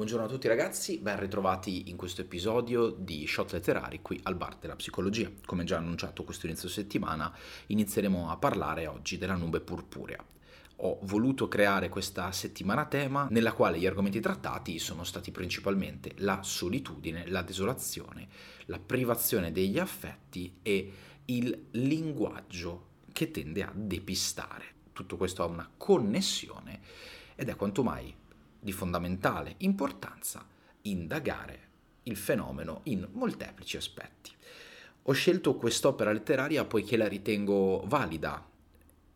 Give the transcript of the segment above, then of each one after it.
Buongiorno a tutti ragazzi, ben ritrovati in questo episodio di Shot Letterari qui al Bar della Psicologia. Come già annunciato questo inizio settimana, inizieremo a parlare oggi della nube purpurea. Ho voluto creare questa settimana tema nella quale gli argomenti trattati sono stati principalmente la solitudine, la desolazione, la privazione degli affetti e il linguaggio che tende a depistare. Tutto questo ha una connessione ed è quanto mai di fondamentale importanza indagare il fenomeno in molteplici aspetti. Ho scelto quest'opera letteraria poiché la ritengo valida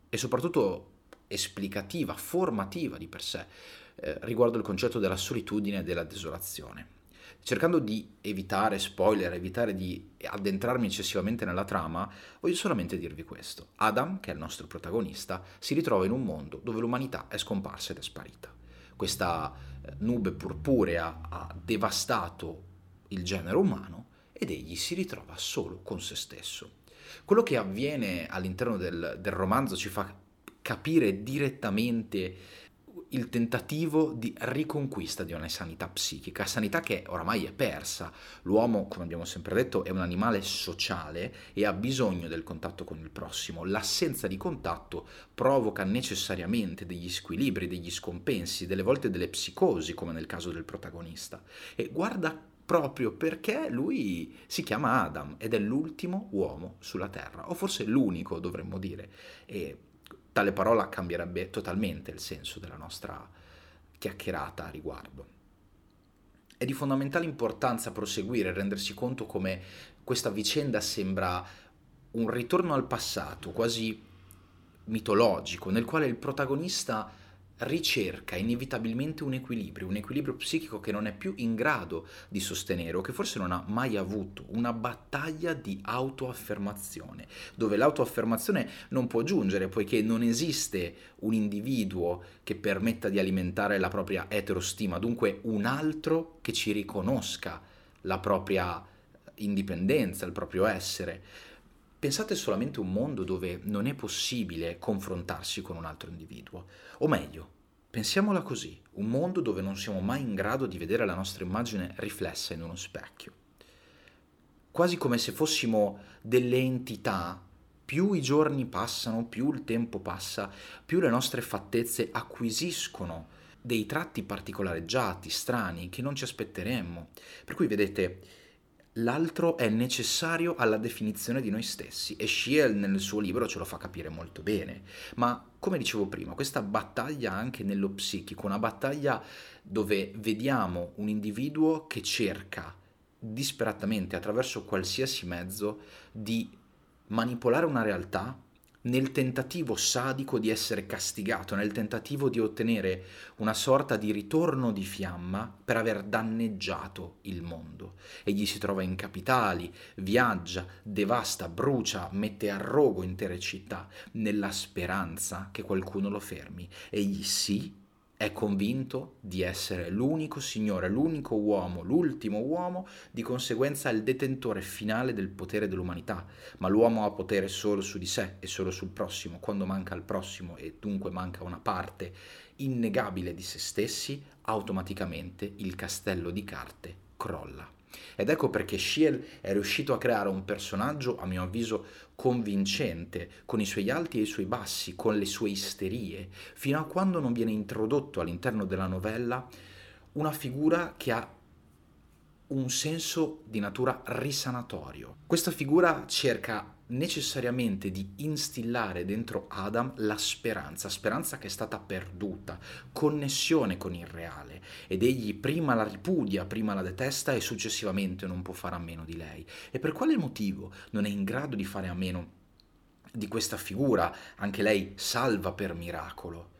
e soprattutto esplicativa, formativa di per sé, eh, riguardo il concetto della solitudine e della desolazione. Cercando di evitare spoiler, evitare di addentrarmi eccessivamente nella trama, voglio solamente dirvi questo. Adam, che è il nostro protagonista, si ritrova in un mondo dove l'umanità è scomparsa ed è sparita questa eh, nube purpurea ha devastato il genere umano ed egli si ritrova solo con se stesso. Quello che avviene all'interno del, del romanzo ci fa capire direttamente il tentativo di riconquista di una sanità psichica, sanità che oramai è persa. L'uomo, come abbiamo sempre detto, è un animale sociale e ha bisogno del contatto con il prossimo. L'assenza di contatto provoca necessariamente degli squilibri, degli scompensi, delle volte delle psicosi, come nel caso del protagonista. E guarda proprio perché lui si chiama Adam ed è l'ultimo uomo sulla Terra, o forse l'unico dovremmo dire. E tale parola cambierebbe totalmente il senso della nostra chiacchierata a riguardo. È di fondamentale importanza proseguire e rendersi conto come questa vicenda sembra un ritorno al passato, quasi mitologico, nel quale il protagonista ricerca inevitabilmente un equilibrio, un equilibrio psichico che non è più in grado di sostenere o che forse non ha mai avuto, una battaglia di autoaffermazione, dove l'autoaffermazione non può giungere poiché non esiste un individuo che permetta di alimentare la propria eterostima, dunque un altro che ci riconosca la propria indipendenza, il proprio essere. Pensate solamente a un mondo dove non è possibile confrontarsi con un altro individuo. O meglio, pensiamola così, un mondo dove non siamo mai in grado di vedere la nostra immagine riflessa in uno specchio. Quasi come se fossimo delle entità, più i giorni passano, più il tempo passa, più le nostre fattezze acquisiscono dei tratti particolareggiati, strani, che non ci aspetteremmo. Per cui vedete, l'altro è necessario alla definizione di noi stessi e Schiel nel suo libro ce lo fa capire molto bene. Ma come dicevo prima, questa battaglia anche nello psichico, una battaglia dove vediamo un individuo che cerca disperatamente attraverso qualsiasi mezzo di manipolare una realtà nel tentativo sadico di essere castigato, nel tentativo di ottenere una sorta di ritorno di fiamma per aver danneggiato il mondo. Egli si trova in capitali, viaggia, devasta, brucia, mette a rogo intere città, nella speranza che qualcuno lo fermi. Egli sì è convinto di essere l'unico Signore, l'unico uomo, l'ultimo uomo, di conseguenza il detentore finale del potere dell'umanità, ma l'uomo ha potere solo su di sé e solo sul prossimo. Quando manca il prossimo e dunque manca una parte innegabile di se stessi, automaticamente il castello di carte crolla. Ed ecco perché Schiel è riuscito a creare un personaggio, a mio avviso, convincente, con i suoi alti e i suoi bassi, con le sue isterie, fino a quando non viene introdotto all'interno della novella una figura che ha un senso di natura risanatorio. Questa figura cerca necessariamente di instillare dentro Adam la speranza, speranza che è stata perduta, connessione con il reale ed egli prima la ripudia, prima la detesta e successivamente non può fare a meno di lei. E per quale motivo non è in grado di fare a meno di questa figura, anche lei salva per miracolo?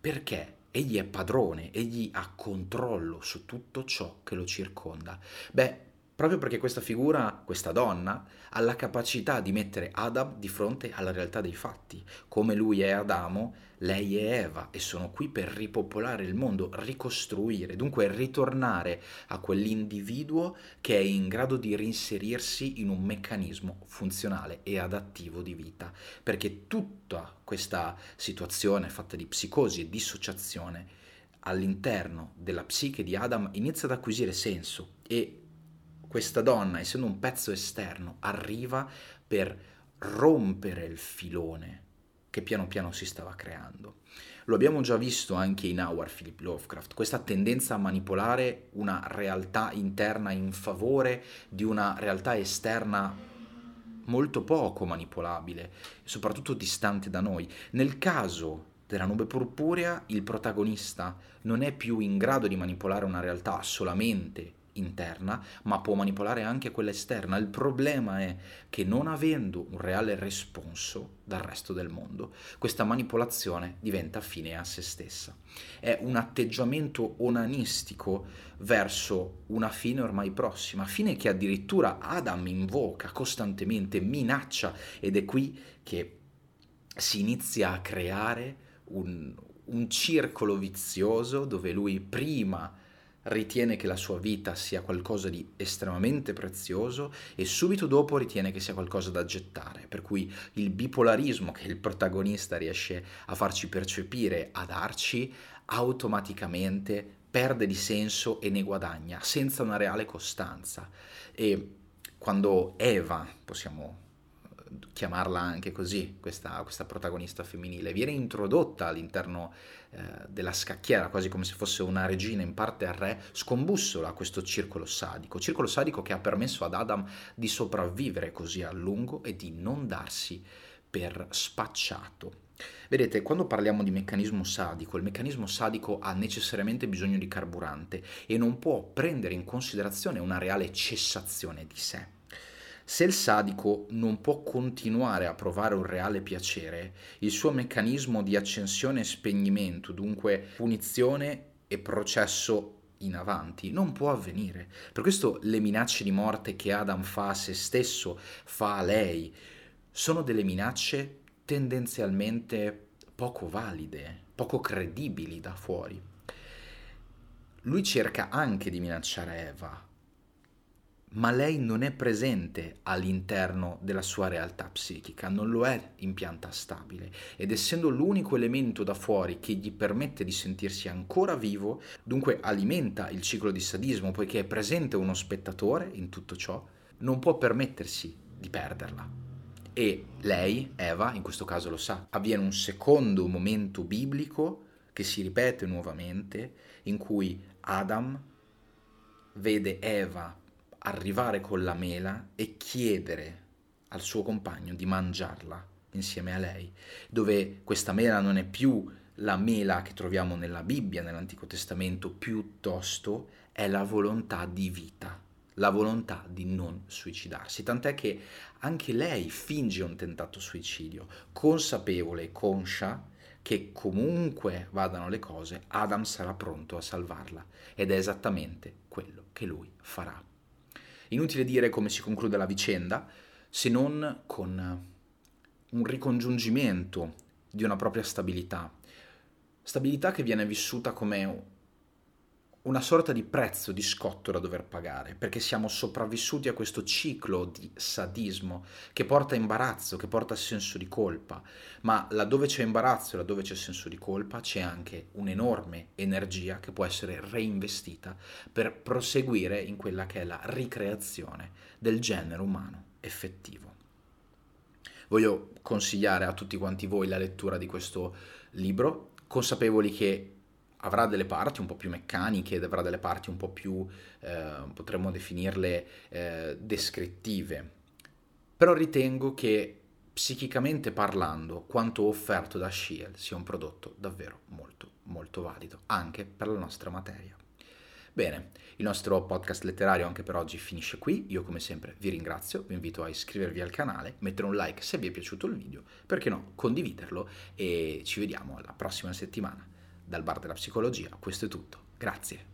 Perché? Egli è padrone, egli ha controllo su tutto ciò che lo circonda. Beh, proprio perché questa figura, questa donna, ha la capacità di mettere Adam di fronte alla realtà dei fatti. Come lui è Adamo, lei è Eva e sono qui per ripopolare il mondo, ricostruire, dunque ritornare a quell'individuo che è in grado di reinserirsi in un meccanismo funzionale e adattivo di vita, perché tutta questa situazione fatta di psicosi e dissociazione all'interno della psiche di Adam inizia ad acquisire senso e questa donna, essendo un pezzo esterno, arriva per rompere il filone che piano piano si stava creando. Lo abbiamo già visto anche in Howard Philip Lovecraft, questa tendenza a manipolare una realtà interna in favore di una realtà esterna molto poco manipolabile, soprattutto distante da noi. Nel caso della nube purpurea, il protagonista non è più in grado di manipolare una realtà solamente interna, ma può manipolare anche quella esterna. Il problema è che non avendo un reale responso dal resto del mondo, questa manipolazione diventa fine a se stessa. È un atteggiamento onanistico verso una fine ormai prossima, fine che addirittura Adam invoca costantemente, minaccia ed è qui che si inizia a creare un, un circolo vizioso dove lui prima ritiene che la sua vita sia qualcosa di estremamente prezioso e subito dopo ritiene che sia qualcosa da gettare, per cui il bipolarismo che il protagonista riesce a farci percepire, a darci, automaticamente perde di senso e ne guadagna senza una reale costanza. E quando Eva, possiamo chiamarla anche così, questa, questa protagonista femminile, viene introdotta all'interno eh, della scacchiera, quasi come se fosse una regina in parte al re, scombussola questo circolo sadico, circolo sadico che ha permesso ad Adam di sopravvivere così a lungo e di non darsi per spacciato. Vedete, quando parliamo di meccanismo sadico, il meccanismo sadico ha necessariamente bisogno di carburante e non può prendere in considerazione una reale cessazione di sé. Se il sadico non può continuare a provare un reale piacere, il suo meccanismo di accensione e spegnimento, dunque punizione e processo in avanti, non può avvenire. Per questo le minacce di morte che Adam fa a se stesso, fa a lei, sono delle minacce tendenzialmente poco valide, poco credibili da fuori. Lui cerca anche di minacciare Eva, ma lei non è presente all'interno della sua realtà psichica, non lo è in pianta stabile ed essendo l'unico elemento da fuori che gli permette di sentirsi ancora vivo, dunque alimenta il ciclo di sadismo poiché è presente uno spettatore in tutto ciò, non può permettersi di perderla. E lei, Eva, in questo caso lo sa, avviene un secondo momento biblico che si ripete nuovamente in cui Adam vede Eva arrivare con la mela e chiedere al suo compagno di mangiarla insieme a lei, dove questa mela non è più la mela che troviamo nella Bibbia, nell'Antico Testamento, piuttosto è la volontà di vita, la volontà di non suicidarsi, tant'è che anche lei finge un tentato suicidio, consapevole e conscia che comunque vadano le cose, Adam sarà pronto a salvarla ed è esattamente quello che lui farà. Inutile dire come si conclude la vicenda, se non con un ricongiungimento di una propria stabilità. Stabilità che viene vissuta come una sorta di prezzo, di scotto da dover pagare, perché siamo sopravvissuti a questo ciclo di sadismo che porta imbarazzo, che porta senso di colpa, ma laddove c'è imbarazzo e laddove c'è senso di colpa c'è anche un'enorme energia che può essere reinvestita per proseguire in quella che è la ricreazione del genere umano effettivo. Voglio consigliare a tutti quanti voi la lettura di questo libro, consapevoli che avrà delle parti un po' più meccaniche ed avrà delle parti un po' più, eh, potremmo definirle, eh, descrittive. Però ritengo che psichicamente parlando, quanto offerto da Shield sia un prodotto davvero molto, molto valido, anche per la nostra materia. Bene, il nostro podcast letterario anche per oggi finisce qui. Io come sempre vi ringrazio, vi invito a iscrivervi al canale, mettere un like se vi è piaciuto il video, perché no, condividerlo e ci vediamo alla prossima settimana. Dal bar della psicologia questo è tutto. Grazie.